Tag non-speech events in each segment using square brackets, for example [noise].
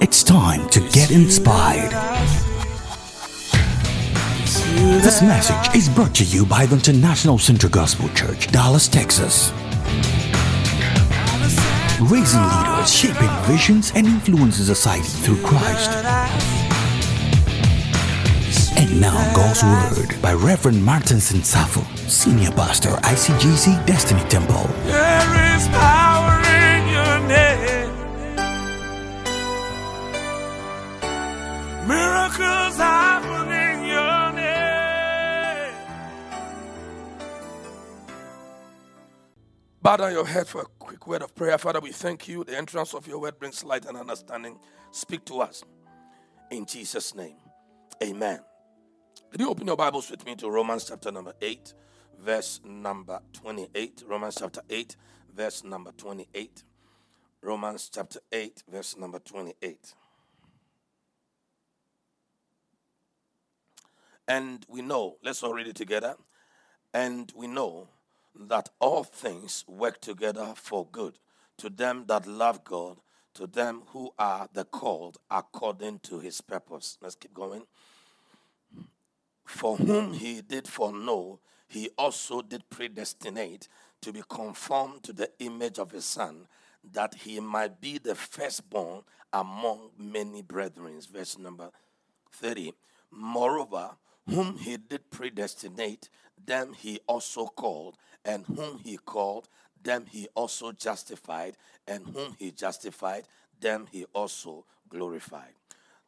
It's time to get inspired. This message is brought to you by the International Central Gospel Church, Dallas, Texas. Raising leaders, shaping visions, and influencing society through Christ. And now, God's Word by Reverend Martin Sinsafo, Senior Pastor, ICGC Destiny Temple. Bow down your head for a quick word of prayer. Father, we thank you. The entrance of your word brings light and understanding. Speak to us. In Jesus' name. Amen. Did you open your Bibles with me to Romans chapter number 8, verse number 28? Romans chapter 8, verse number 28. Romans chapter 8, verse number 28. And we know, let's all read it together. And we know that all things work together for good to them that love God, to them who are the called according to his purpose. Let's keep going. For whom he did foreknow, he also did predestinate to be conformed to the image of his son, that he might be the firstborn among many brethren. Verse number 30. Moreover, whom he did predestinate, them he also called, and whom he called, them he also justified, and whom he justified, them he also glorified.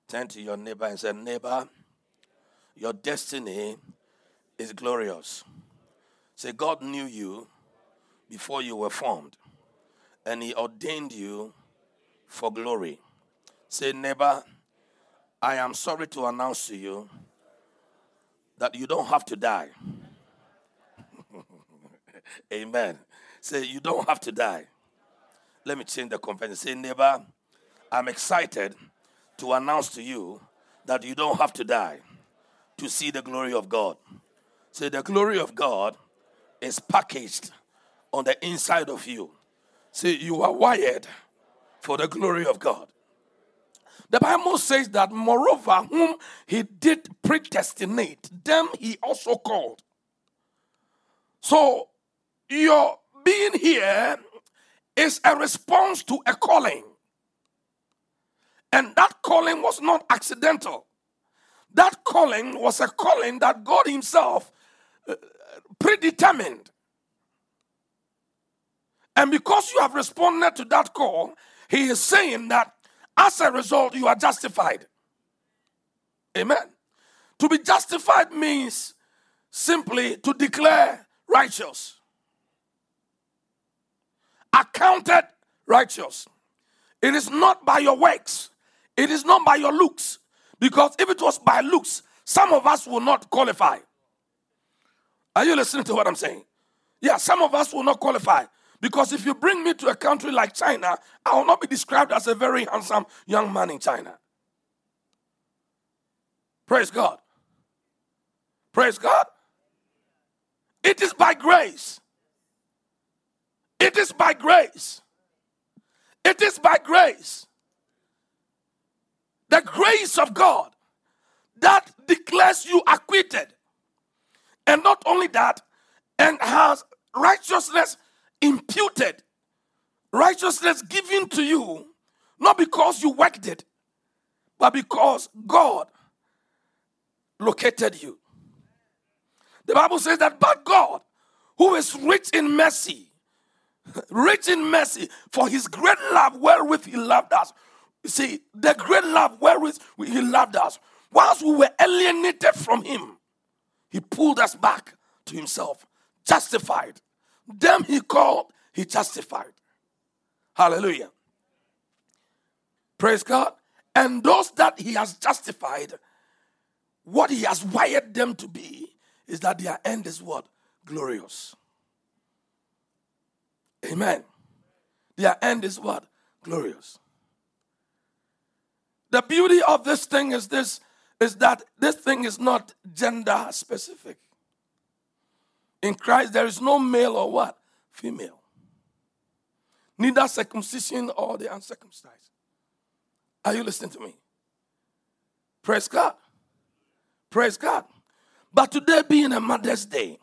Turn to your neighbor and say, Neighbor, your destiny is glorious. Say, God knew you before you were formed, and He ordained you for glory. Say, neighbor, I am sorry to announce to you that you don't have to die. Amen. Say, you don't have to die. Let me change the convention. Say, neighbor, I'm excited to announce to you that you don't have to die to see the glory of God. Say, the glory of God is packaged on the inside of you. Say, you are wired for the glory of God. The Bible says that, moreover, whom he did predestinate, them he also called. So, your being here is a response to a calling. And that calling was not accidental. That calling was a calling that God Himself uh, predetermined. And because you have responded to that call, He is saying that as a result, you are justified. Amen. To be justified means simply to declare righteous, accounted righteous. It is not by your works, it is not by your looks. Because if it was by looks, some of us will not qualify. Are you listening to what I'm saying? Yeah, some of us will not qualify. Because if you bring me to a country like China, I will not be described as a very handsome young man in China. Praise God. Praise God. It is by grace. It is by grace. It is by grace. The grace of God that declares you acquitted. And not only that, and has righteousness imputed, righteousness given to you, not because you worked it, but because God located you. The Bible says that, but God, who is rich in mercy, rich in mercy, for his great love wherewith he loved us. You see, the great love wherewith he loved us, whilst we were alienated from him, he pulled us back to himself, justified. Them he called, he justified. Hallelujah. Praise God. And those that he has justified, what he has wired them to be is that their end is what? Glorious. Amen. Their end is what? Glorious. The beauty of this thing is this is that this thing is not gender specific. In Christ, there is no male or what? Female. neither circumcision or the uncircumcised. Are you listening to me? Praise God. Praise God. But today being a Mother's Day,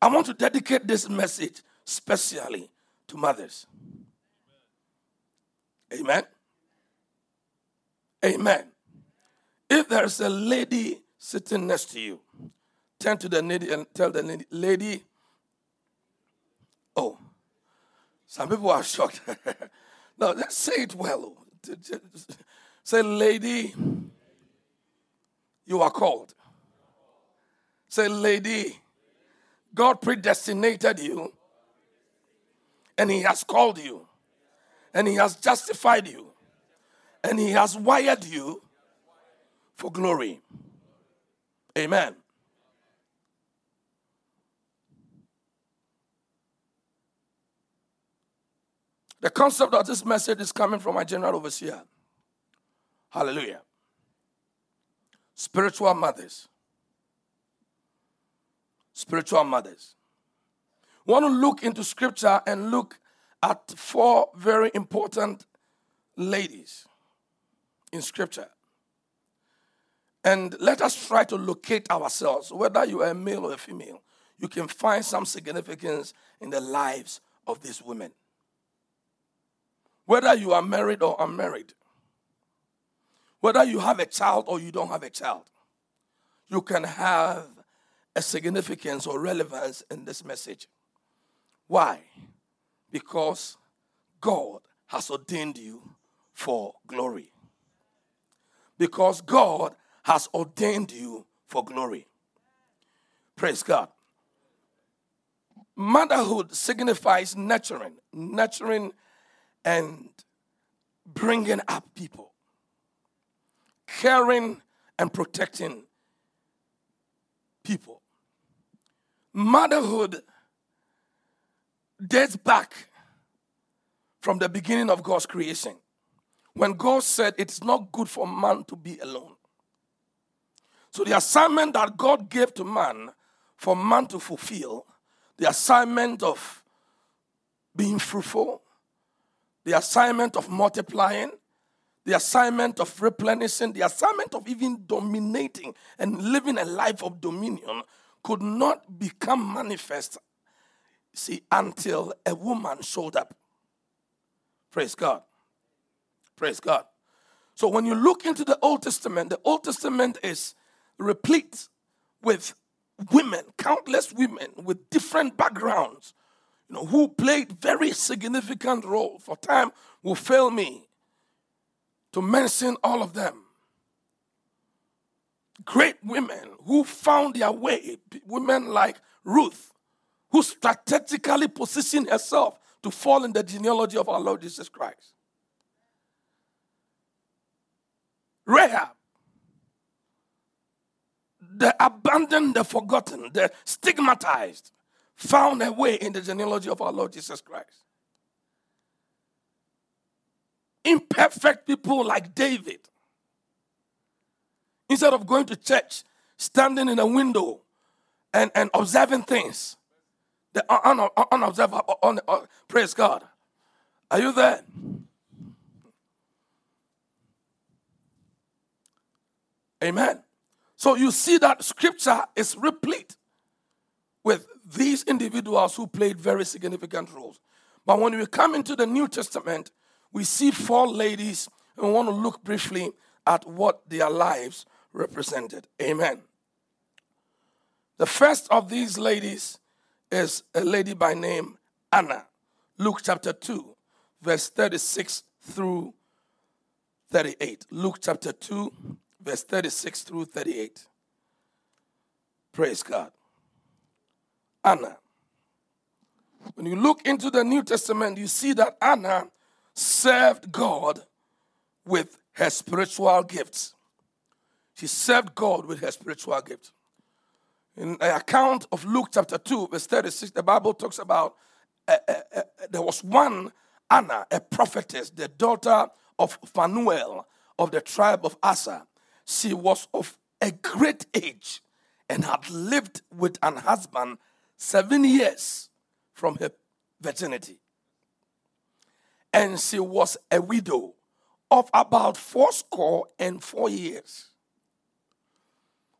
I want to dedicate this message specially to mothers. Amen. Amen. If there's a lady sitting next to you, turn to the lady and tell the lady, lady, oh, some people are shocked. [laughs] no, let's say it well. Say, lady, you are called. Say, lady, God predestinated you and He has called you and He has justified you and He has wired you for glory. Amen. The concept of this message is coming from my general overseer. Hallelujah. Spiritual mothers. Spiritual mothers. Want to look into scripture and look at four very important ladies in scripture. And let us try to locate ourselves, whether you are a male or a female, you can find some significance in the lives of these women. Whether you are married or unmarried, whether you have a child or you don't have a child, you can have a significance or relevance in this message. Why? Because God has ordained you for glory. Because God has ordained you for glory. Praise God. Motherhood signifies nurturing, nurturing and bringing up people, caring and protecting people. Motherhood dates back from the beginning of God's creation when God said it's not good for man to be alone. So, the assignment that God gave to man for man to fulfill, the assignment of being fruitful, the assignment of multiplying, the assignment of replenishing, the assignment of even dominating and living a life of dominion could not become manifest, see, until a woman showed up. Praise God. Praise God. So when you look into the Old Testament, the Old Testament is replete with women, countless women with different backgrounds, you know, who played very significant role. For time will fail me to mention all of them. Great women who found their way, women like Ruth, who strategically positioned herself to fall in the genealogy of our Lord Jesus Christ. Rahab, the abandoned, the forgotten, the stigmatized, found a way in the genealogy of our Lord Jesus Christ. Imperfect people like David, instead of going to church, standing in a window and, and observing things, the un, un, unobserved, un, uh, praise God. Are you there? Amen. So you see that scripture is replete with these individuals who played very significant roles. But when we come into the New Testament, we see four ladies, and we want to look briefly at what their lives represented. Amen. The first of these ladies is a lady by name Anna. Luke chapter 2, verse 36 through 38. Luke chapter 2, verse 36 through 38. Praise God. Anna. When you look into the New Testament, you see that Anna served God with her spiritual gifts. She served God with her spiritual gifts. In the account of Luke chapter 2, verse 36, the Bible talks about uh, uh, uh, there was one Anna, a prophetess, the daughter of Phanuel of the tribe of Aser she was of a great age and had lived with an husband seven years from her virginity. and she was a widow of about fourscore and four years,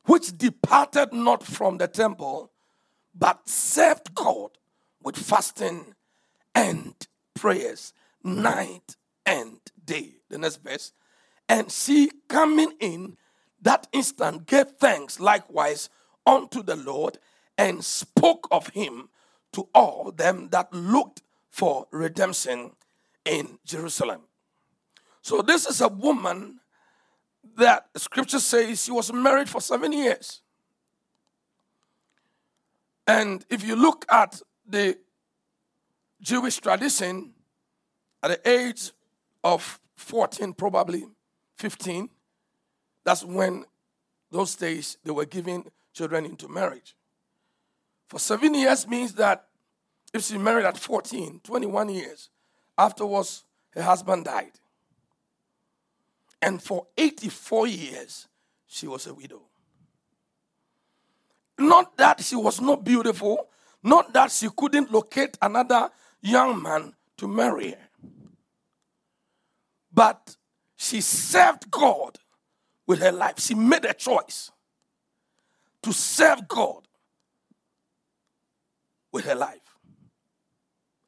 which departed not from the temple, but served God with fasting and prayers night and day. The next verse. And she coming in that instant gave thanks likewise unto the Lord and spoke of him to all them that looked for redemption in Jerusalem. So this is a woman that scripture says she was married for seven years. And if you look at the Jewish tradition, at the age of 14, probably 15, that's when those days they were giving children into marriage. For seven years means that if she married at 14, 21 years, afterwards her husband died. And for 84 years, she was a widow. Not that she was not beautiful, not that she couldn't locate another young man to marry her. But she served God with her life. She made a choice to serve God with her life.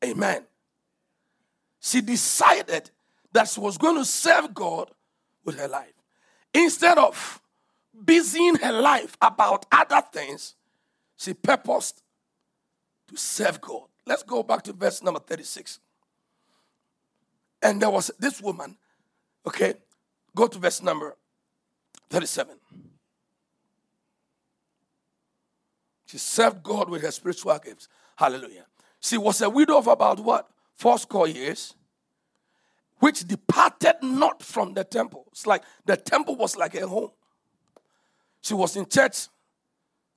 Amen. She decided that she was going to serve God with her life. Instead of busying her life about other things, she purposed to serve God. Let's go back to verse number 36. And there was this woman, okay, go to verse number 37. She served God with her spiritual gifts. Hallelujah. She was a widow of about what? Four score years, which departed not from the temple. It's like the temple was like a home. She was in church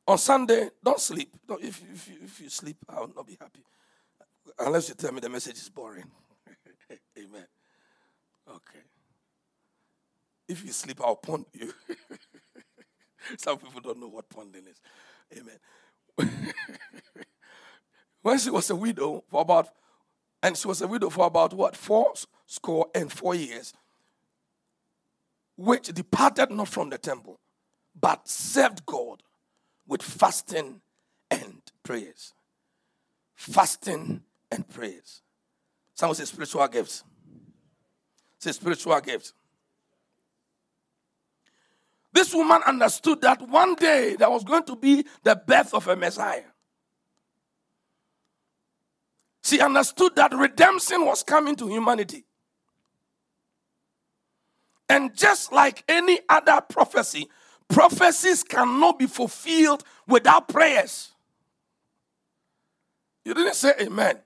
on Sunday. Don't sleep. Don't, if, if, if you sleep, I will not be happy. Unless you tell me the message is boring. [laughs] Amen. Okay. If you sleep, I'll pond you. [laughs] Some people don't know what ponding is. Amen. [laughs] when she was a widow for about, and she was a widow for about what, four score and four years, which departed not from the temple, but served God with fasting and prayers. Fasting and prayers. Someone say spiritual gifts. Say spiritual gifts. This woman understood that one day there was going to be the birth of a Messiah. She understood that redemption was coming to humanity. And just like any other prophecy, prophecies cannot be fulfilled without prayers. You didn't say amen.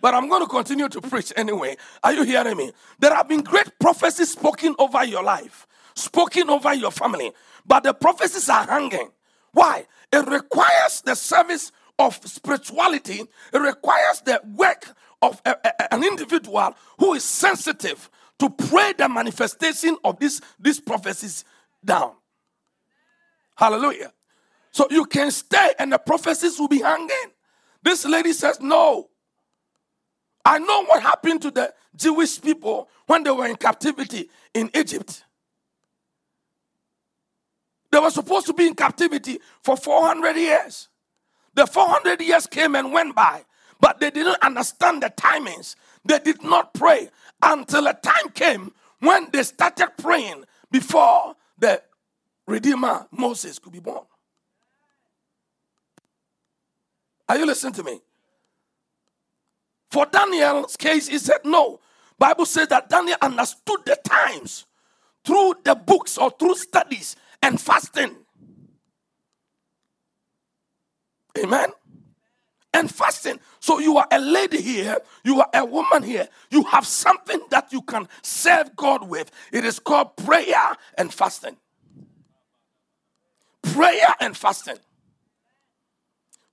But I'm going to continue to preach anyway. Are you hearing me? There have been great prophecies spoken over your life, spoken over your family, but the prophecies are hanging. Why? It requires the service of spirituality, it requires the work of a, a, an individual who is sensitive to pray the manifestation of this, these prophecies down. Hallelujah. So you can stay and the prophecies will be hanging. This lady says, No. I know what happened to the Jewish people when they were in captivity in Egypt. They were supposed to be in captivity for 400 years. The 400 years came and went by, but they didn't understand the timings. They did not pray until a time came when they started praying before the Redeemer Moses could be born. Are you listening to me? For Daniel's case, he said no. Bible says that Daniel understood the times through the books or through studies and fasting. Amen. And fasting. So you are a lady here, you are a woman here, you have something that you can serve God with. It is called prayer and fasting. Prayer and fasting.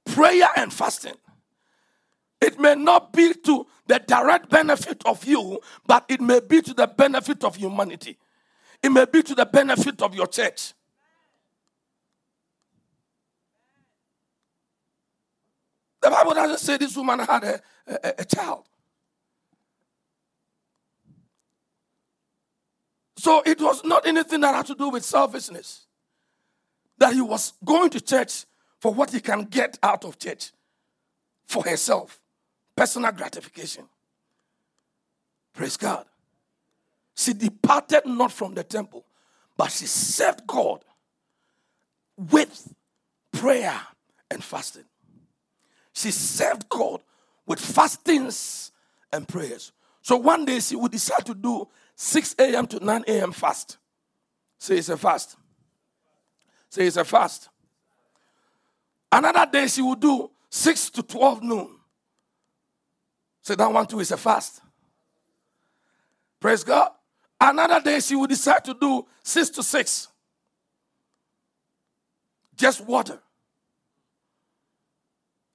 Prayer and fasting. It may not be to the direct benefit of you, but it may be to the benefit of humanity. It may be to the benefit of your church. The Bible doesn't say this woman had a, a, a child. So it was not anything that had to do with selfishness. That he was going to church for what he can get out of church for herself, personal gratification. Praise God. She departed not from the temple, but she served God with prayer and fasting. She served God with fastings and prayers. So one day she would decide to do 6 a.m. to 9 a.m. fast. Say it's a fast. Say it's a fast. Another day she would do 6 to 12 noon. Say that one too is a fast. Praise God. Another day she would decide to do 6 to 6. Just water.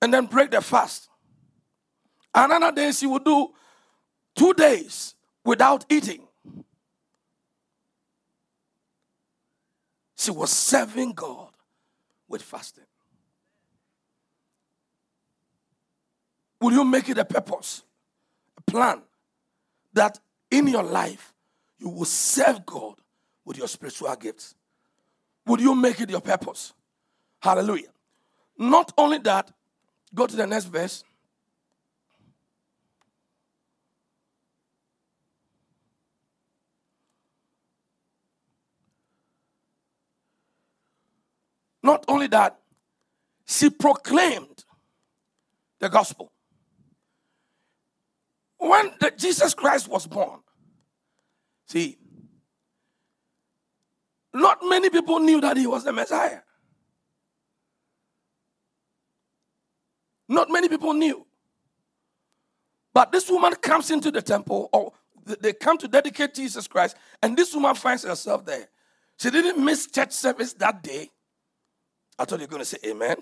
And then break the fast. Another day she would do two days without eating. She was serving God with fasting. Will you make it a purpose, a plan that in your life you will serve God with your spiritual gifts? Would you make it your purpose? Hallelujah. Not only that, go to the next verse. Not only that, she proclaimed the gospel. When the, Jesus Christ was born, see, not many people knew that he was the Messiah. Not many people knew. But this woman comes into the temple, or they come to dedicate Jesus Christ, and this woman finds herself there. She didn't miss church service that day. I thought you were going to say amen.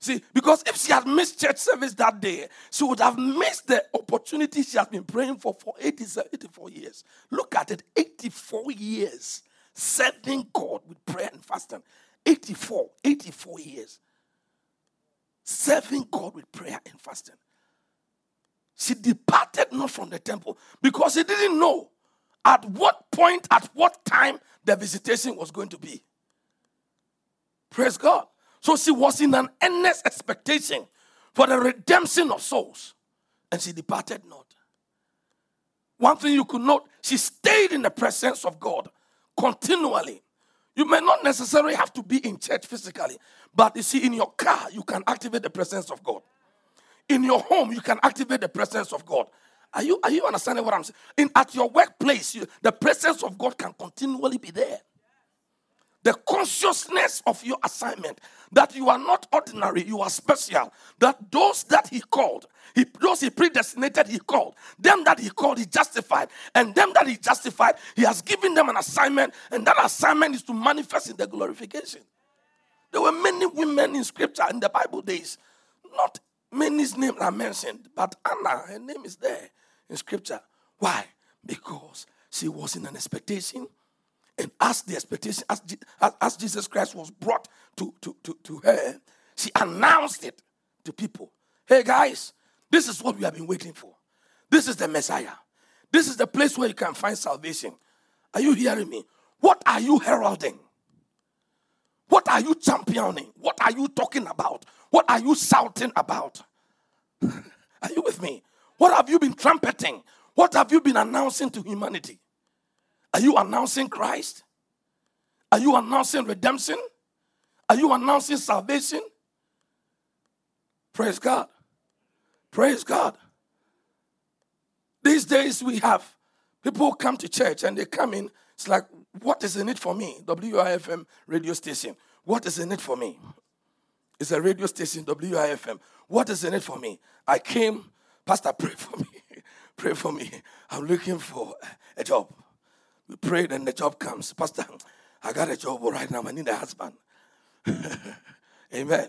See, because if she had missed church service that day, she would have missed the opportunity she has been praying for for 84 years. Look at it 84 years serving God with prayer and fasting. 84, 84 years. Serving God with prayer and fasting. She departed not from the temple because she didn't know at what point, at what time the visitation was going to be. Praise God. So she was in an earnest expectation for the redemption of souls, and she departed not. One thing you could note, she stayed in the presence of God continually. You may not necessarily have to be in church physically, but you see, in your car, you can activate the presence of God. In your home, you can activate the presence of God. Are you, are you understanding what I'm saying? In, at your workplace, you, the presence of God can continually be there. The consciousness of your assignment that you are not ordinary, you are special. That those that He called, he, those He predestinated, He called. Them that He called, He justified. And them that He justified, He has given them an assignment, and that assignment is to manifest in the glorification. There were many women in scripture in the Bible days. Not many's names are mentioned, but Anna, her name is there in scripture. Why? Because she was in an expectation. And as the expectation, as, as Jesus Christ was brought to, to, to, to her, she announced it to people. Hey guys, this is what we have been waiting for. This is the Messiah. This is the place where you can find salvation. Are you hearing me? What are you heralding? What are you championing? What are you talking about? What are you shouting about? [laughs] are you with me? What have you been trumpeting? What have you been announcing to humanity? Are you announcing Christ? Are you announcing redemption? Are you announcing salvation? Praise God. Praise God. These days we have people come to church and they come in. It's like, what is in it for me? WIFM radio station. What is in it for me? It's a radio station, WIFM. What is in it for me? I came, Pastor, pray for me. [laughs] pray for me. I'm looking for a job. We prayed and the job comes. Pastor, I got a job right now. I need a husband. [laughs] Amen.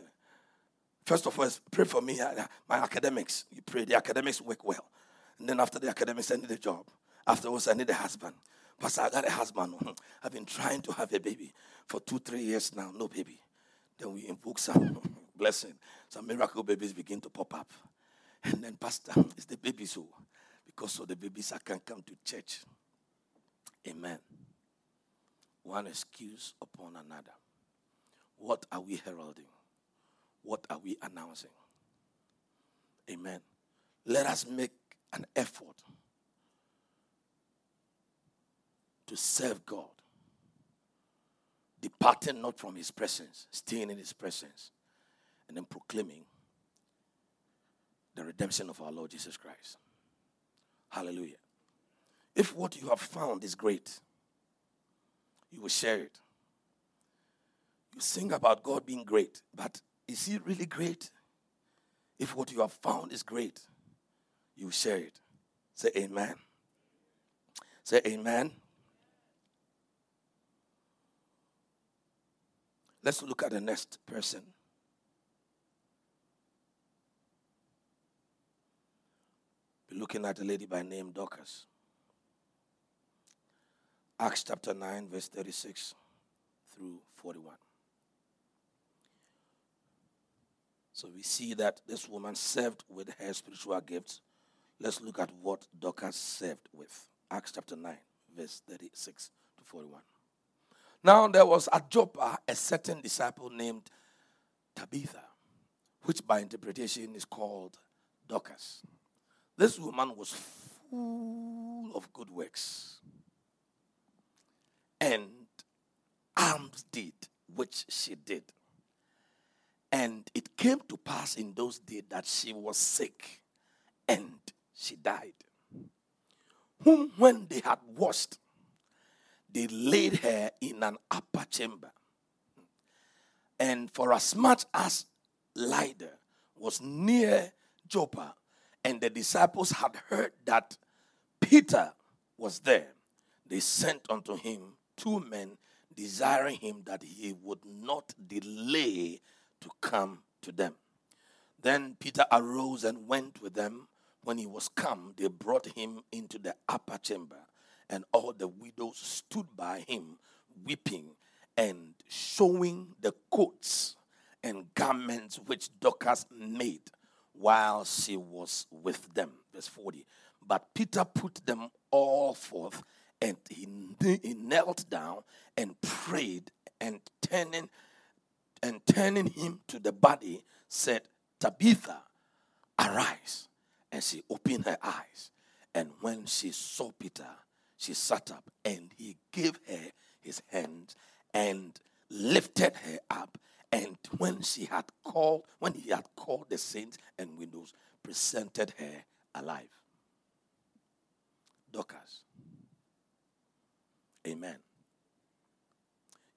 First of all, pray for me. My academics. You pray the academics work well. And then after the academics, I need a job. Afterwards, I need a husband. Pastor, I got a husband. [laughs] I've been trying to have a baby for two, three years now. No baby. Then we invoke some [laughs] blessing. Some miracle babies begin to pop up. And then, Pastor, it's the baby so because of the babies, I can't come to church. Amen. One excuse upon another. What are we heralding? What are we announcing? Amen. Let us make an effort to serve God, departing not from His presence, staying in His presence, and then proclaiming the redemption of our Lord Jesus Christ. Hallelujah. If what you have found is great, you will share it. You sing about God being great, but is He really great? If what you have found is great, you share it. Say amen. Say amen. Let's look at the next person. We're looking at a lady by name Dorcas. Acts chapter 9, verse 36 through 41. So we see that this woman served with her spiritual gifts. Let's look at what Dorcas served with. Acts chapter 9, verse 36 to 41. Now there was at Joppa a certain disciple named Tabitha, which by interpretation is called Dorcas. This woman was full of good works and alms deed which she did. And it came to pass in those days that she was sick and she died. Whom, when they had washed, they laid her in an upper chamber. And for as much as Lydda was near Joppa, and the disciples had heard that Peter was there, they sent unto him two men, desiring him that he would not delay to come to them. Then Peter arose and went with them. When he was come, they brought him into the upper chamber, and all the widows stood by him, weeping and showing the coats and garments which Dorcas made while she was with them. Verse 40. But Peter put them all forth, and he, he knelt down and prayed, and turning and turning him to the body, said, Tabitha, arise. And she opened her eyes. And when she saw Peter, she sat up, and he gave her his hand and lifted her up. And when she had called, when he had called the saints and widows, presented her alive. Dorcas. Amen.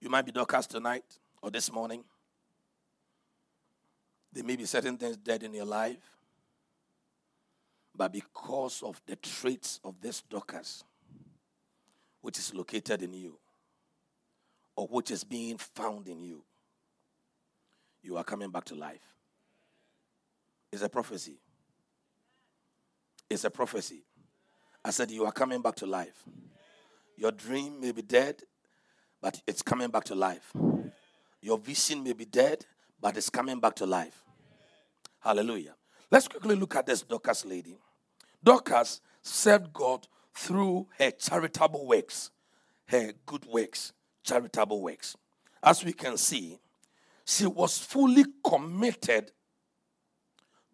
You might be Dorcas tonight or this morning. There may be certain things dead in your life, but because of the traits of this Dorcas, which is located in you, or which is being found in you, you are coming back to life. It's a prophecy. It's a prophecy. I said, You are coming back to life. Your dream may be dead, but it's coming back to life. Your vision may be dead, but it's coming back to life. Hallelujah. Let's quickly look at this Dorcas lady. Dorcas served God through her charitable works, her good works, charitable works. As we can see, she was fully committed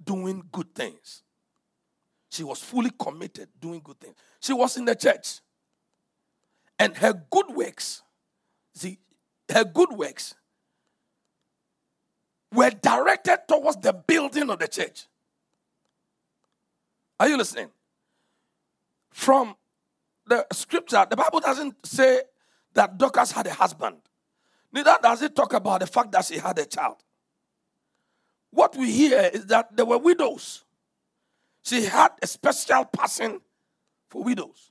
doing good things. She was fully committed doing good things. She was in the church. And her good works, see, her good works were directed towards the building of the church. Are you listening? From the scripture, the Bible doesn't say that Dorcas had a husband. Neither does it talk about the fact that she had a child. What we hear is that there were widows. She had a special passion for widows.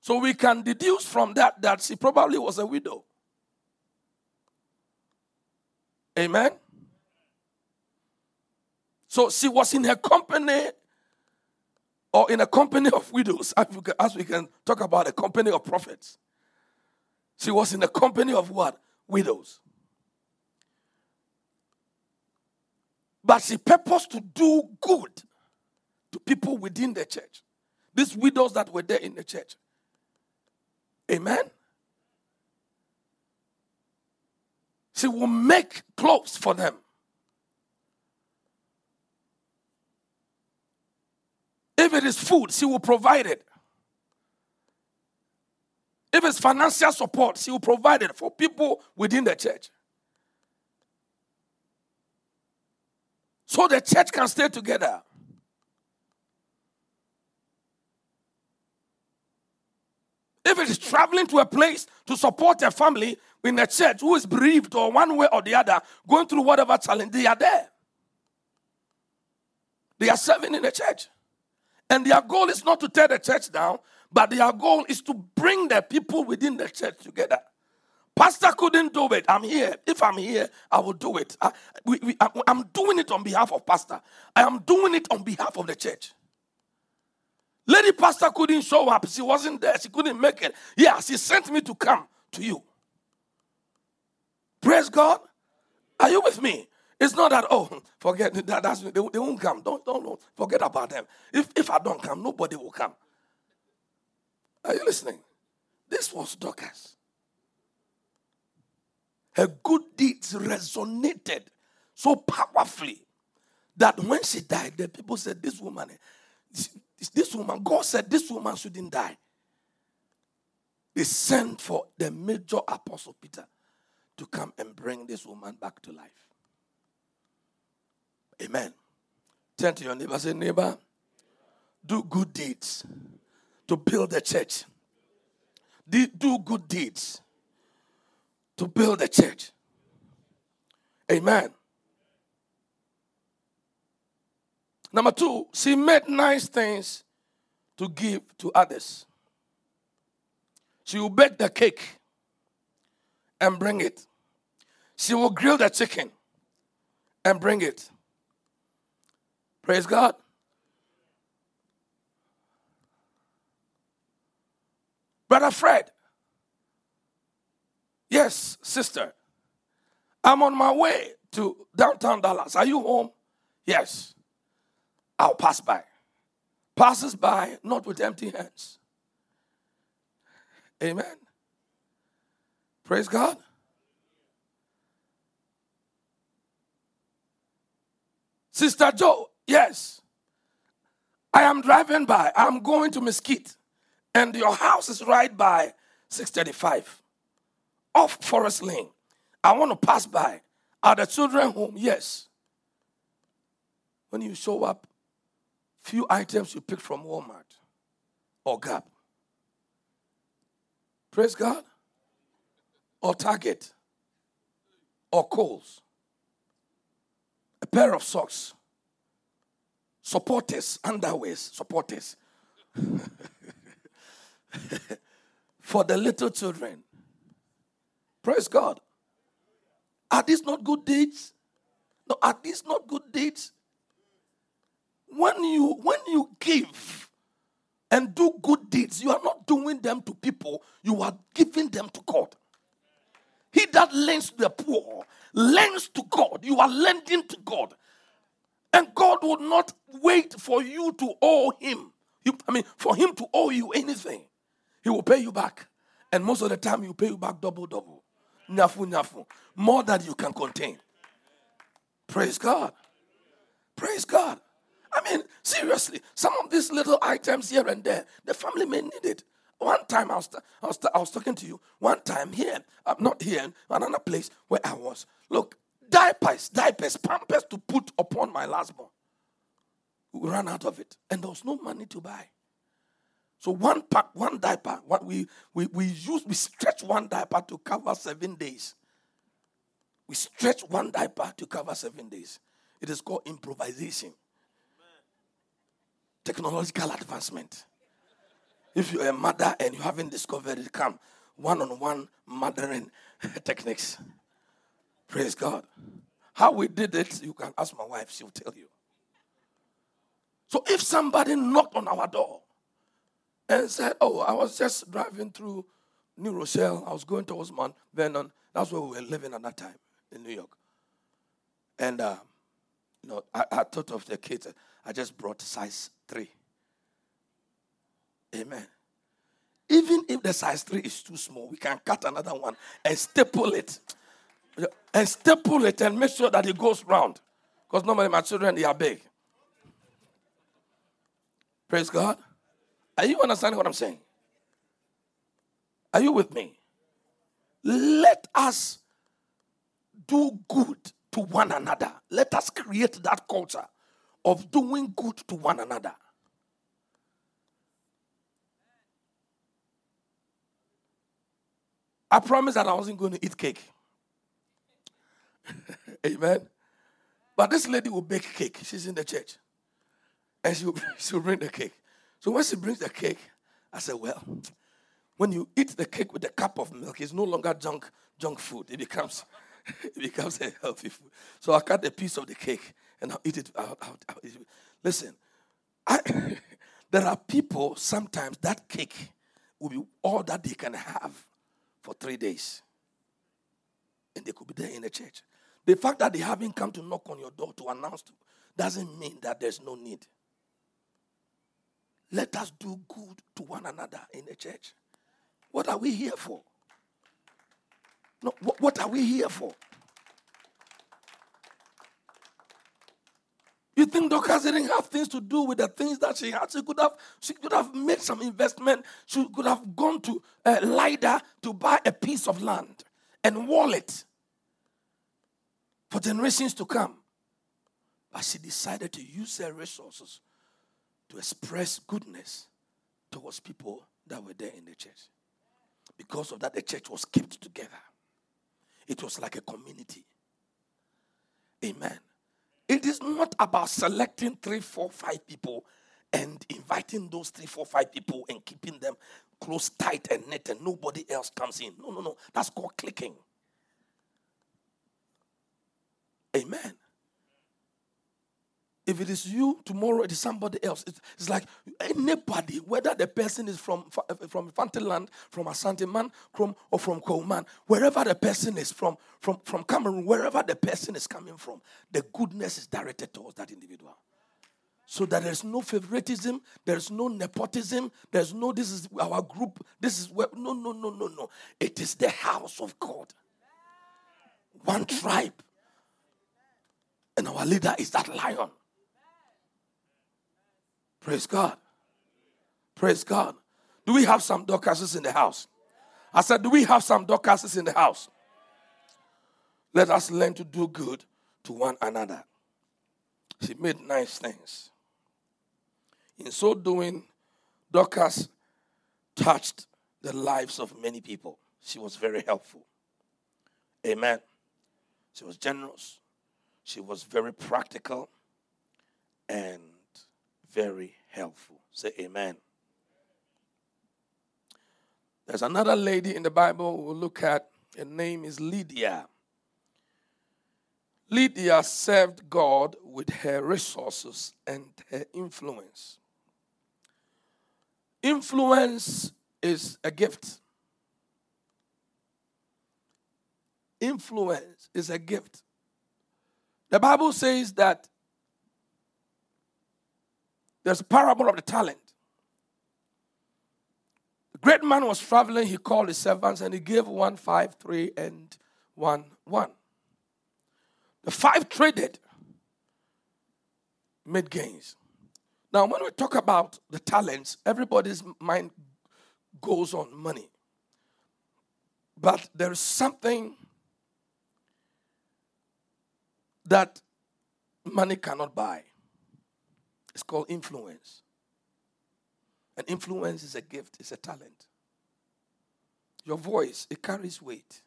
So we can deduce from that that she probably was a widow. Amen. So she was in her company or in a company of widows, as we, can, talk about a company of prophets. She was in a company of what? Widows. But she purposed to do good to people within the church. These widows that were there in the church. Amen. She will make clothes for them. If it is food, she will provide it. If it's financial support, she will provide it for people within the church. So the church can stay together. If it is traveling to a place to support a family in a church who is bereaved or one way or the other, going through whatever challenge, they are there. They are serving in the church. And their goal is not to tear the church down, but their goal is to bring the people within the church together. Pastor couldn't do it. I'm here. If I'm here, I will do it. I, I'm doing it on behalf of Pastor. I am doing it on behalf of the church. Lady Pastor couldn't show up. She wasn't there. She couldn't make it. Yeah, she sent me to come to you. Praise God. Are you with me? It's not that, oh, [laughs] forget that. That's, they, they won't come. Don't, don't, don't forget about them. If, if I don't come, nobody will come. Are you listening? This was Dorcas. Her good deeds resonated so powerfully that when she died, the people said, This woman, this woman, God said this woman shouldn't die. They sent for the major apostle Peter to come and bring this woman back to life. Amen. Turn to your neighbor, say, neighbor, do good deeds to build the church. Do good deeds to build the church. Amen. Number two, she made nice things to give to others. She will bake the cake and bring it. She will grill the chicken and bring it. Praise God. Brother Fred. Yes, sister. I'm on my way to downtown Dallas. Are you home? Yes. I'll pass by. Passes by, not with empty hands. Amen. Praise God. Sister Joe, yes. I am driving by. I'm going to Mesquite. And your house is right by 635 off Forest Lane. I want to pass by. Are the children home? Yes. When you show up, few items you pick from Walmart or Gap. Praise God. Or Target. Or Kohl's. A pair of socks. Supporters, underwears, supporters. [laughs] For the little children. Praise God. Are these not good deeds? No, are these not good deeds? When you when you give and do good deeds, you are not doing them to people, you are giving them to God. He that lends to the poor lends to God. You are lending to God. And God will not wait for you to owe him. You, I mean, for him to owe you anything. He will pay you back. And most of the time, he will pay you back double, double. Nafu, nafu. More than you can contain. Praise God. Praise God. I mean, seriously, some of these little items here and there, the family may need it. One time I was, I was, I was talking to you. One time here, I'm not here, another place where I was. Look, diapers, diapers, pampers to put upon my last born. We ran out of it, and there was no money to buy. So one pack, one diaper, what we we we use, we stretch one diaper to cover seven days. We stretch one diaper to cover seven days. It is called improvisation technological advancement. If you're a mother and you haven't discovered it, come one on one mothering [laughs] techniques. Praise God. How we did it, you can ask my wife, she'll tell you. So if somebody knocked on our door and said, Oh, I was just driving through New Rochelle, I was going towards Mount Vernon, that's where we were living at that time in New York. And, uh, know, I, I thought of the kids, I just brought size three. Amen. Even if the size 3 is too small, we can cut another one and staple it. And staple it and make sure that it goes round. Because normally my children, they are big. Praise God. Are you understanding what I'm saying? Are you with me? Let us do good to one another. Let us create that culture of doing good to one another. I promised that I wasn't going to eat cake. [laughs] Amen. But this lady will bake cake. She's in the church. And she will, [laughs] she will bring the cake. So when she brings the cake, I said, Well, when you eat the cake with a cup of milk, it's no longer junk, junk food. It becomes, [laughs] it becomes a healthy food. So I cut a piece of the cake and I'll eat it. I'll, I'll, I'll eat it. Listen, I, [coughs] there are people, sometimes that cake will be all that they can have for three days. And they could be there in the church. The fact that they haven't come to knock on your door to announce to, doesn't mean that there's no need. Let us do good to one another in the church. What are we here for? No, what, what are we here for? You think Dorcas didn't have things to do with the things that she had? She could have, she could have made some investment. She could have gone to uh, Lydda to buy a piece of land and wall it for generations to come. But she decided to use her resources to express goodness towards people that were there in the church. Because of that, the church was kept together. It was like a community. Amen. It is not about selecting three, four, five people and inviting those three, four, five people and keeping them close, tight, and knit, and nobody else comes in. No, no, no. That's called clicking. Amen. If it is you, tomorrow it is somebody else. It's, like anybody, whether the person is from eh, from Fanteland, from Asante Man, from or from Kouman, wherever the person is from, from, from Cameroon, wherever the person is coming from, the goodness is directed towards that individual. So that there's no favoritism, there's no nepotism, there's no this is our group, this is where no no no no no. It is the house of God. One tribe. And our leader is that lion. Praise God. Praise God. Do we have some Dorcases in the house? I said, Do we have some Dorcases in the house? Let us learn to do good to one another. She made nice things. In so doing, Dorcas touched the lives of many people. She was very helpful. Amen. She was generous. She was very practical. And very helpful. Say amen. There's another lady in the Bible we'll look at. Her name is Lydia. Lydia served God with her resources and her influence. Influence is a gift. Influence is a gift. The Bible says that there's a parable of the talent. The great man was traveling, he called his servants and he gave one, five, three, and one, one. The five traded, made gains. Now, when we talk about the talents, everybody's mind goes on money. But there is something that money cannot buy. It's called influence. And influence is a gift, it's a talent. Your voice, it carries weight.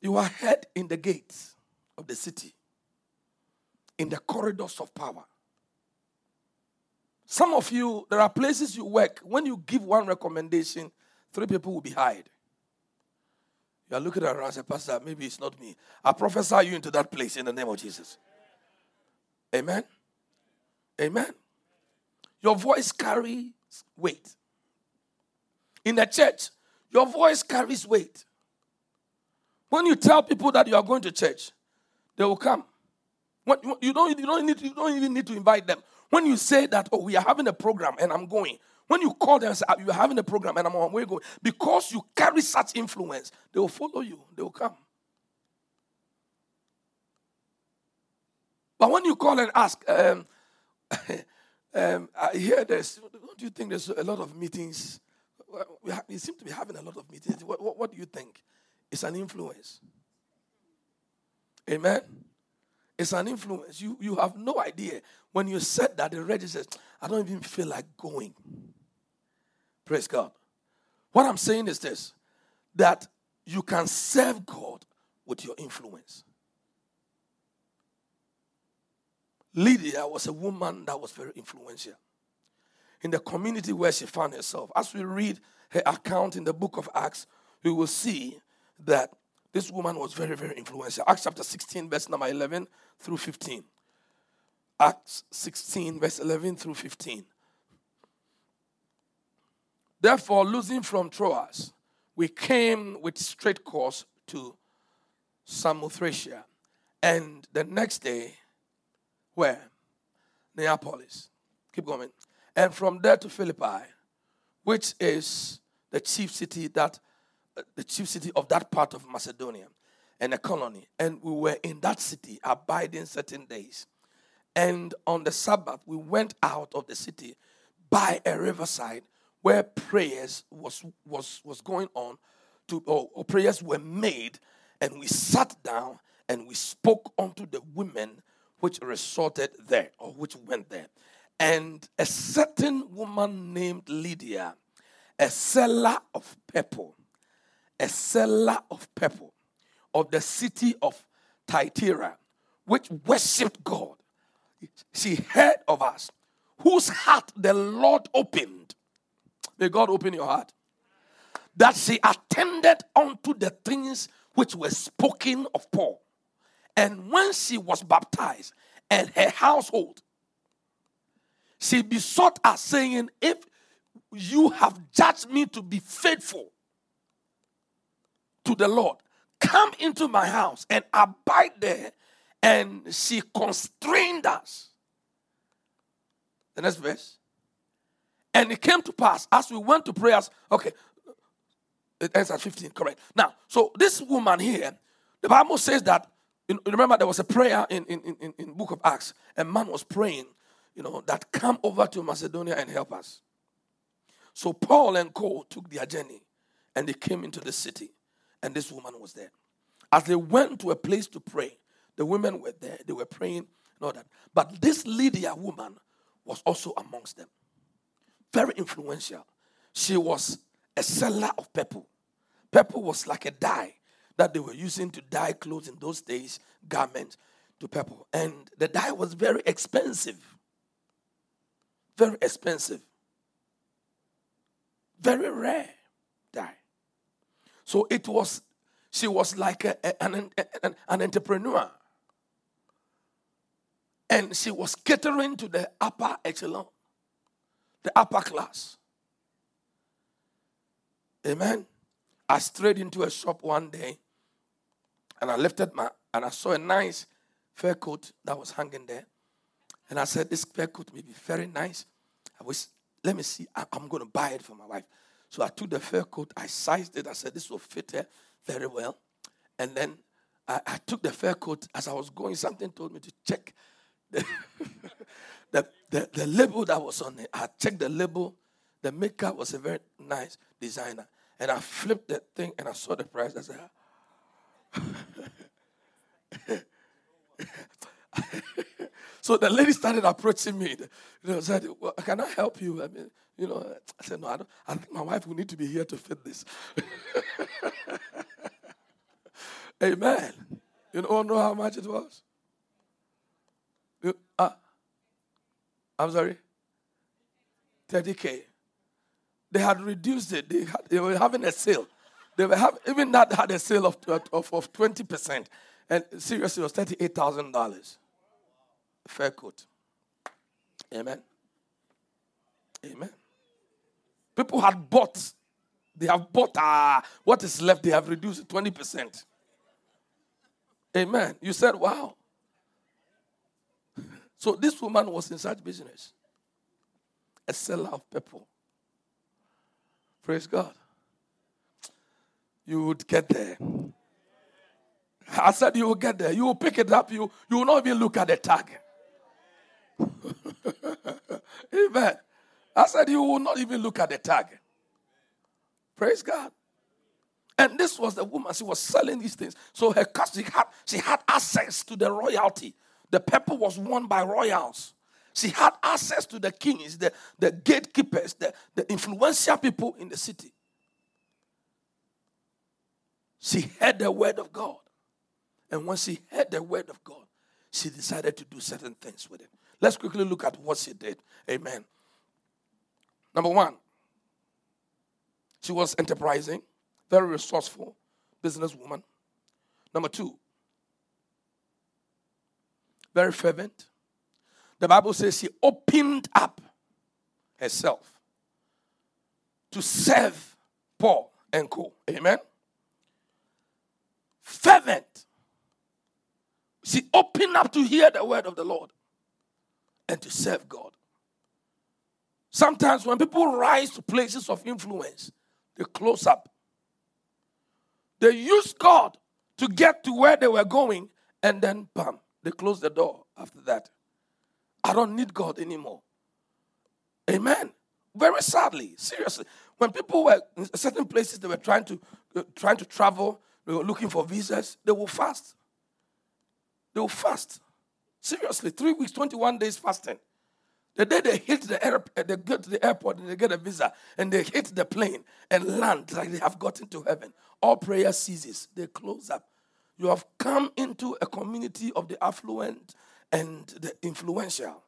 You are head in the gates of the city, in the corridors of power. Some of you, there are places you work, when you give one recommendation, three people will be hired. You are looking around and say, Pastor, maybe it's not me. I prophesy you into that place in the name of Jesus. Amen. Amen. Your voice carries weight. In the church, your voice carries weight. When you tell people that you are going to church, they will come. you, don't, you, don't need, you don't even need to invite them. When you say that, oh, we are having a program and I'm going, when you call them and say, ah, you're having a program and I'm on my way going, because you carry such influence, they will follow you, they will come. But when you call and ask, um, [laughs] um, I hear this, don't you think there's a lot of meetings? We, we seem to be having a lot of meetings. What, what, what do you think? It's an influence. Amen. It's an influence. You, you have no idea. When you said that, the register I don't even feel like going. Praise God. What I'm saying is this that you can serve God with your influence. Lydia was a woman that was very influential in the community where she found herself. As we read her account in the book of Acts, we will see that this woman was very, very influential. Acts chapter 16, verse number 11 through 15. Acts 16, verse 11 through 15. Therefore, losing from Troas, we came with straight course to Samothracia. And the next day, where? Neapolis. Keep going. And from there to Philippi, which is the chief city that uh, the chief city of that part of Macedonia and a colony. And we were in that city abiding certain days. And on the Sabbath, we went out of the city by a riverside where prayers was was was going on to or, or prayers were made and we sat down and we spoke unto the women which resorted there or which went there and a certain woman named lydia a seller of purple a seller of purple of the city of Thyatira, which worshipped God. She heard of us, whose heart the Lord opened May God open your heart. That she attended unto the things which were spoken of Paul. And when she was baptized and her household, she besought us, saying, If you have judged me to be faithful to the Lord, come into my house and abide there. And she constrained us. The next verse. And it came to pass as we went to prayers. Okay, it ends at 15, correct. Now, so this woman here, the Bible says that, you remember there was a prayer in, in, in, in book of Acts. A man was praying, you know, that come over to Macedonia and help us. So Paul and Co took their journey and they came into the city and this woman was there. As they went to a place to pray, the women were there, they were praying and all that. But this Lydia woman was also amongst them very influential. She was a seller of purple. Purple was like a dye that they were using to dye clothes in those days, garments to purple. And the dye was very expensive. Very expensive. Very rare dye. So it was, she was like a, a, an, an, an entrepreneur. And she was catering to the upper echelon the upper class. Amen. I strayed into a shop one day and I lifted my and I saw a nice fur coat that was hanging there. And I said, This fur coat may be very nice. I was, let me see, I, am going to buy it for my wife. So I took the fur coat, I sized it, I said, This will fit her very well. And then I, I took the fur coat as I was going, something told me to check the, [laughs] the, the, the label that was on it, I checked the label. The maker was a very nice designer. And I flipped that thing and I saw the price. I said, [laughs] so the lady started approaching me. You know, said, well, "Can I help you?" I mean, you know, I said, "No, I don't. I think my wife will need to be here to fit this." [laughs] Amen. You don't know how much it was? You, uh, I'm sorry? 30K. They had reduced it. They, had, they were having a sale. They were have, even that had a sale of, of, of 20%. And seriously, it was $38,000. Fair coat. Amen. Amen. People had bought. They have bought. Ah, what is left? They have reduced 20%. Amen. You said, wow. So this woman was in such business, a seller of pepper. Praise God. You would get there. I said you will get there. You will pick it up. You, you will not even look at the tag. [laughs] Amen. I said you will not even look at the tag. Praise God. And this was the woman, she was selling these things. So her she had, she had access to the royalty. The pepper was won by royals. She had access to the kings, the, the gatekeepers, the, the influential people in the city. She heard the word of God. And when she heard the word of God, she decided to do certain things with it. Let's quickly look at what she did. Amen. Number one, she was enterprising, very resourceful businesswoman. Number two, very fervent. The Bible says she opened up herself to serve Paul and co. Amen. Fervent. She opened up to hear the word of the Lord and to serve God. Sometimes when people rise to places of influence, they close up. They use God to get to where they were going, and then, bam, they close the door after that. I don't need God anymore. Amen. Very sadly, seriously, when people were in certain places, they were trying to uh, trying to travel, they were looking for visas. They will fast. They will fast. Seriously, three weeks, twenty-one days fasting. The day they hit the air, uh, they get to the airport and they get a visa and they hit the plane and land like they have gotten to heaven. All prayer ceases. They close up. You have come into a community of the affluent and the influential.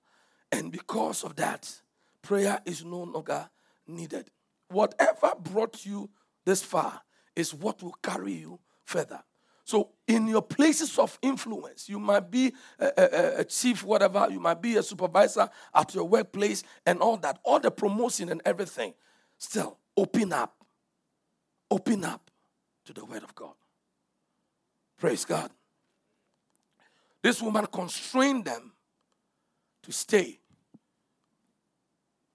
And because of that, prayer is no longer needed. Whatever brought you this far is what will carry you further. So, in your places of influence, you might be a, a, a, chief, whatever, you might be a supervisor at your workplace and all that, all the promotion and everything. Still, open up. Open up to the Word of God. Praise God. This woman constrained them to stay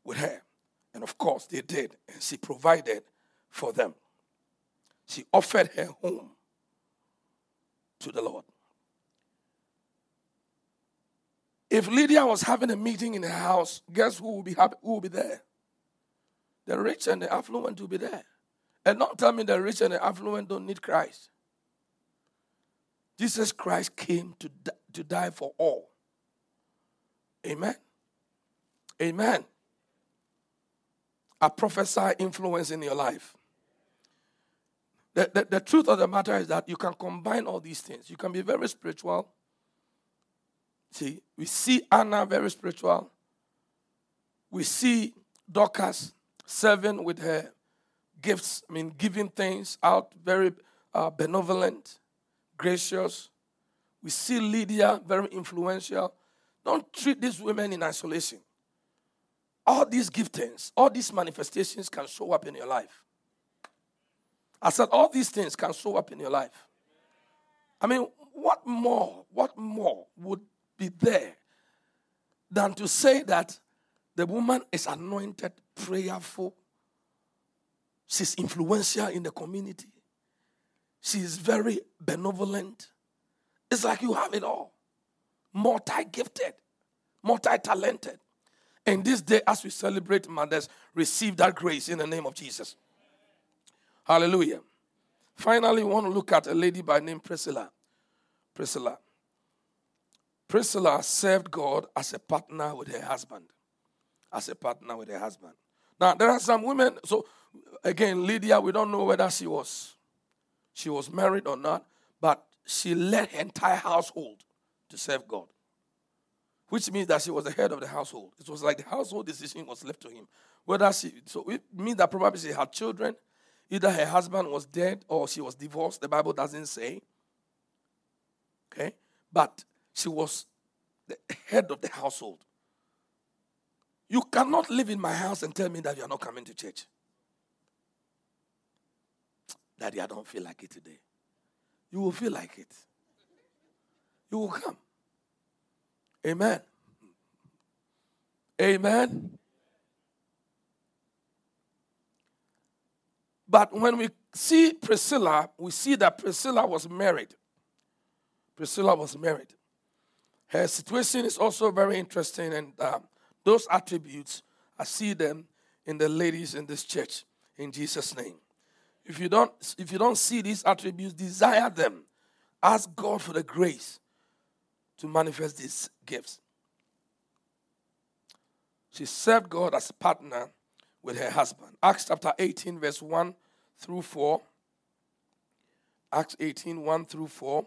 with her. And of course, they did. And she provided for them. She offered her home to the Lord. If Lydia was having a meeting in her house, guess who will be happy, who will be there? The rich and the affluent will be there. And don't tell me the rich and the affluent don't need Christ. Jesus Christ came to, to die for all. Amen. Amen. I prophesy influence in your life. The, the, the, truth of the matter is that you can combine all these things. You can be very spiritual. See, we see Anna very spiritual. We see Dorcas serving with her gifts, I mean, giving things out, very uh, benevolent, gracious. We see Lydia very influential. Don't treat these women in isolation. All these giftings, all these manifestations can show up in your life. I said, all these things can show up in your life. I mean, what more, what more would be there than to say that the woman is anointed, prayerful, she's influential in the community, she's very benevolent. It's like you have it all multi gifted, multi talented. And this day, as we celebrate mothers, receive that grace in the name of Jesus. Hallelujah. Finally, we want to look at a lady by name Priscilla. Priscilla. Priscilla served God as a partner with her husband. As a partner with her husband. Now, there are some women, so again, Lydia, we don't know whether she was she was married or not, but she led her entire household to serve God. Which means that she was the head of the household. It was like the household decision was left to him. Whether she so it means that probably she had children, Either her husband was dead or she was divorced. The Bible doesn't say. Okay? But she was the head of the household. You cannot live in my house and tell me that you are not coming to church. Daddy, I don't feel like it today. You will feel like it. You will come. Amen. Amen. But when we see Priscilla, we see that Priscilla was married. Priscilla was married. Her situation is also very interesting, and uh, those attributes, I see them in the ladies in this church in Jesus' name. If you don't, if you don't see these attributes, desire them. Ask God for the grace to manifest these gifts. She served God as a partner with her husband. Acts chapter 18, verse 1 through 4. Acts 18, 1 through 4.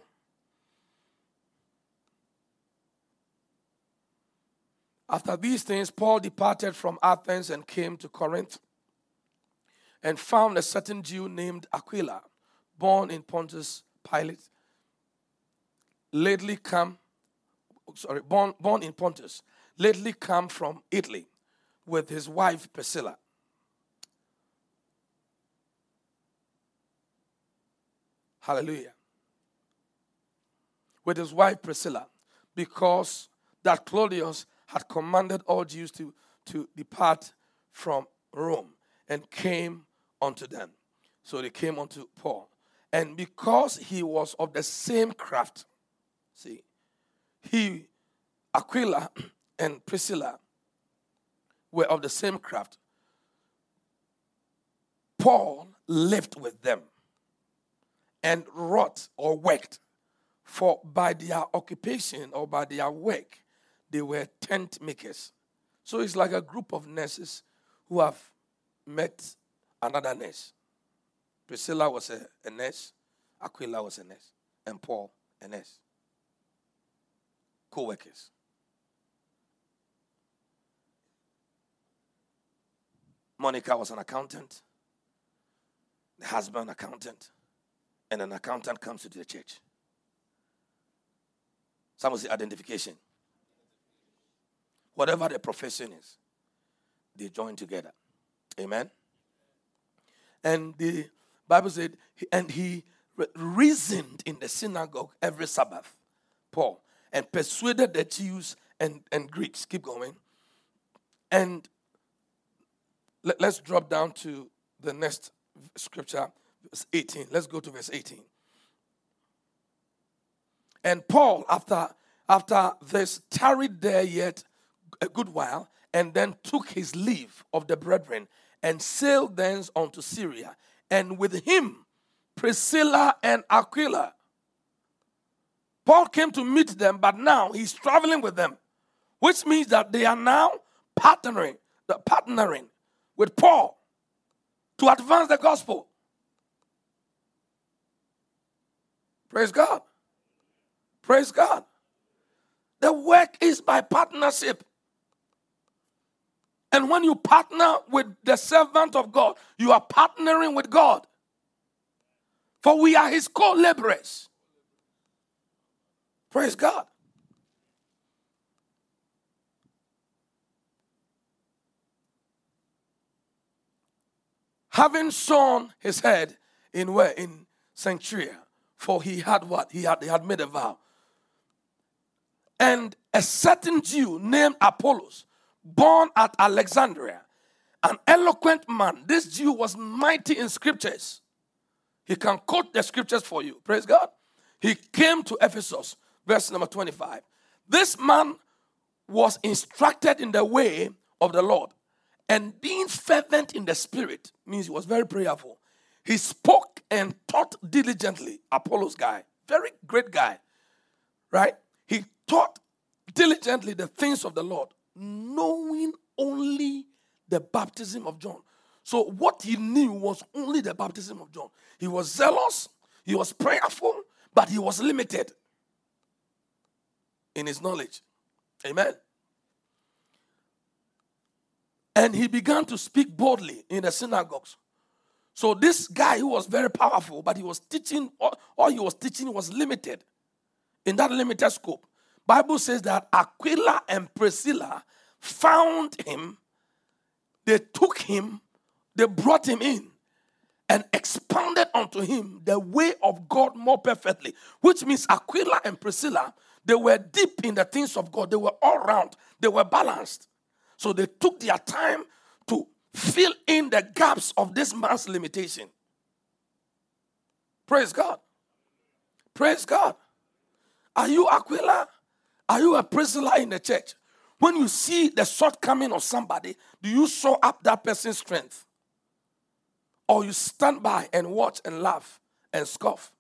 After these things, Paul departed from Athens and came to Corinth and found a certain Jew named Aquila, born in Pontus Pilate, lately come, sorry, born, born in Pontus, lately come from Italy with his wife Priscilla. Hallelujah. With his wife Priscilla, because that Claudius had commanded all Jews to, to depart from Rome and came unto them. So they came unto Paul. And because he was of the same craft, see, he, Aquila [clears throat] and Priscilla were of the same craft, Paul lived with them and wrought or worked. For by their occupation or by their work, they were tent makers. So it's like a group of nurses who have met another nurse. Priscilla was a, a nurse, Aquila was a nurse, and Paul a nurse. Co workers. Monica was an accountant, the husband, accountant, and an accountant comes to the church. Some say identification. Whatever the profession is, they join together. Amen. And the Bible said, and he reasoned in the synagogue every Sabbath, Paul, and persuaded the Jews and, and Greeks. Keep going. And let, let's drop down to the next scripture, verse 18. Let's go to verse 18. And Paul, after after this, tarried there yet a good while, and then took his leave of the brethren and sailed thence unto Syria, and with him Priscilla and Aquila. Paul came to meet them, but now he's traveling with them, which means that they are now partnering, partnering with Paul to advance the gospel. Praise God. Praise God. The work is by partnership. And when you partner with the servant of God, you are partnering with God. For we are his co laborers. Praise God. Having sown his head in where? In Cenchrea. For he had what? He had, he had made a vow. And a certain Jew named Apollos born at Alexandria, an eloquent man. This Jew was mighty in scriptures. He can quote the scriptures for you. Praise God. He came to Ephesus, verse number 25. This man was instructed in the way of the Lord, and being fervent in the spirit means he was very prayerful. He spoke and taught diligently. Apollos guy, very great guy, right? He taught diligently the things of the Lord knowing only the baptism of John. So, what he knew was only the baptism of John. He was zealous, he was prayerful, but he was limited in his knowledge. Amen. And he began to speak boldly in the synagogues. So, this guy who was very powerful, but he was teaching, all he was teaching was limited in that limited scope. Bible says that Aquila and Priscilla found him, they took him, they brought him in and expounded unto him the way of God more perfectly, which means Aquila and Priscilla, they were deep in the things of God. They were all round, they were balanced. So they took their time fill in the gaps of this man's limitation. Praise God. Praise God. Are you Aquila? Are you a Priscilla in the church? When you see the shortcoming of somebody, do you show up that person's strength? Or you stand by and watch and laugh and scoff?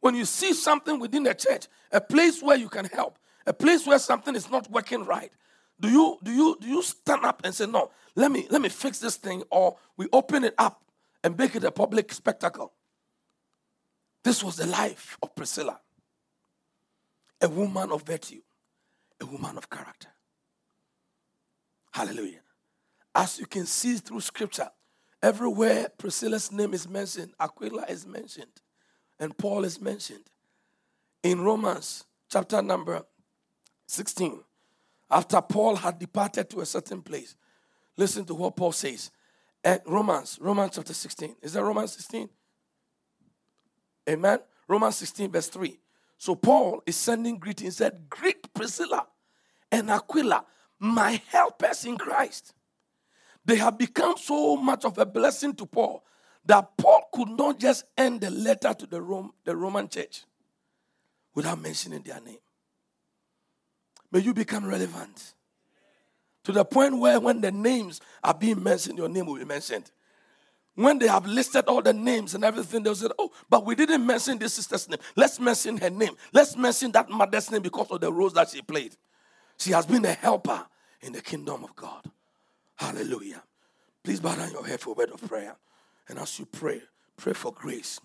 When you see something within the church, a place where you can help, a place where something is not working right, do you do you do you stand up and say, No, let me let me fix this thing, or we open it up and make it a public spectacle? This was the life of Priscilla, a woman of virtue, a woman of character. Hallelujah. As you can see through scripture, everywhere Priscilla's name is mentioned, Aquila is mentioned, and Paul is mentioned. In Romans chapter number 16, after Paul had departed to a certain place, listen to what Paul says. At Romans, Romans chapter 16. Is that Romans 16? Amen. Romans 16, verse 3. So Paul is sending greetings. Said, Greet Priscilla and Aquila, my helpers in Christ. They have become so much of a blessing to Paul that Paul could not just end the letter to the, Rome, the Roman church without mentioning their name. May you become relevant to the point where when the names are being mentioned, your name will be mentioned. When they have listed all the names and everything, they'll say, Oh, but we didn't mention this sister's name. Let's mention her name. Let's mention that mother's name because of the roles that she played. She has been a helper in the kingdom of God. Hallelujah. Please bow down your head for a word of prayer. And as you pray, pray for grace.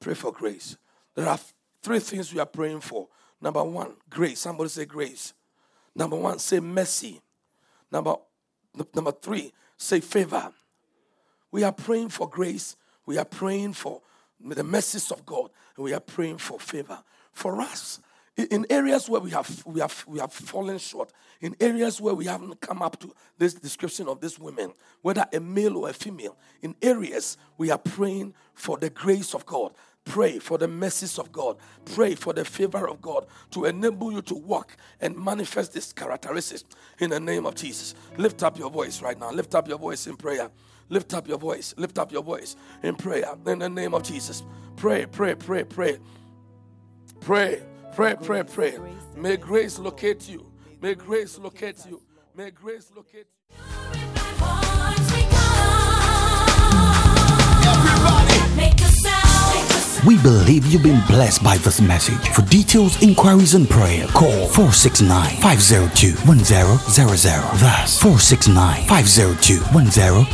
Pray for grace. There are three things we are praying for. Number one, grace. Somebody say grace. Number one, say mercy. Number, number three, say favor. We are praying for grace. We are praying for the mercies of God. We are praying for favor. For us, in areas where we have we have we have fallen short, in areas where we haven't come up to this description of this women, whether a male or a female, in areas we are praying for the grace of God. Pray for the mercies of God. Pray for the favor of God to enable you to walk and manifest these characteristics in the name of Jesus. Lift up your voice right now. Lift up your voice in prayer. Lift up your voice. Lift up your voice in prayer in the name of Jesus. Pray, pray, pray, pray. Pray, pray, pray, pray. May grace locate you. May grace locate you. May grace locate you. We believe you've been blessed by this message. For details, inquiries, and prayer, call 469 502 1000. That's 469 502 1000.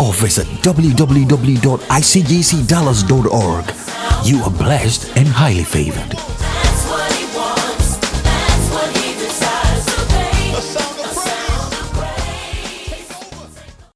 Or visit www.icgcdallas.org. You are blessed and highly favored.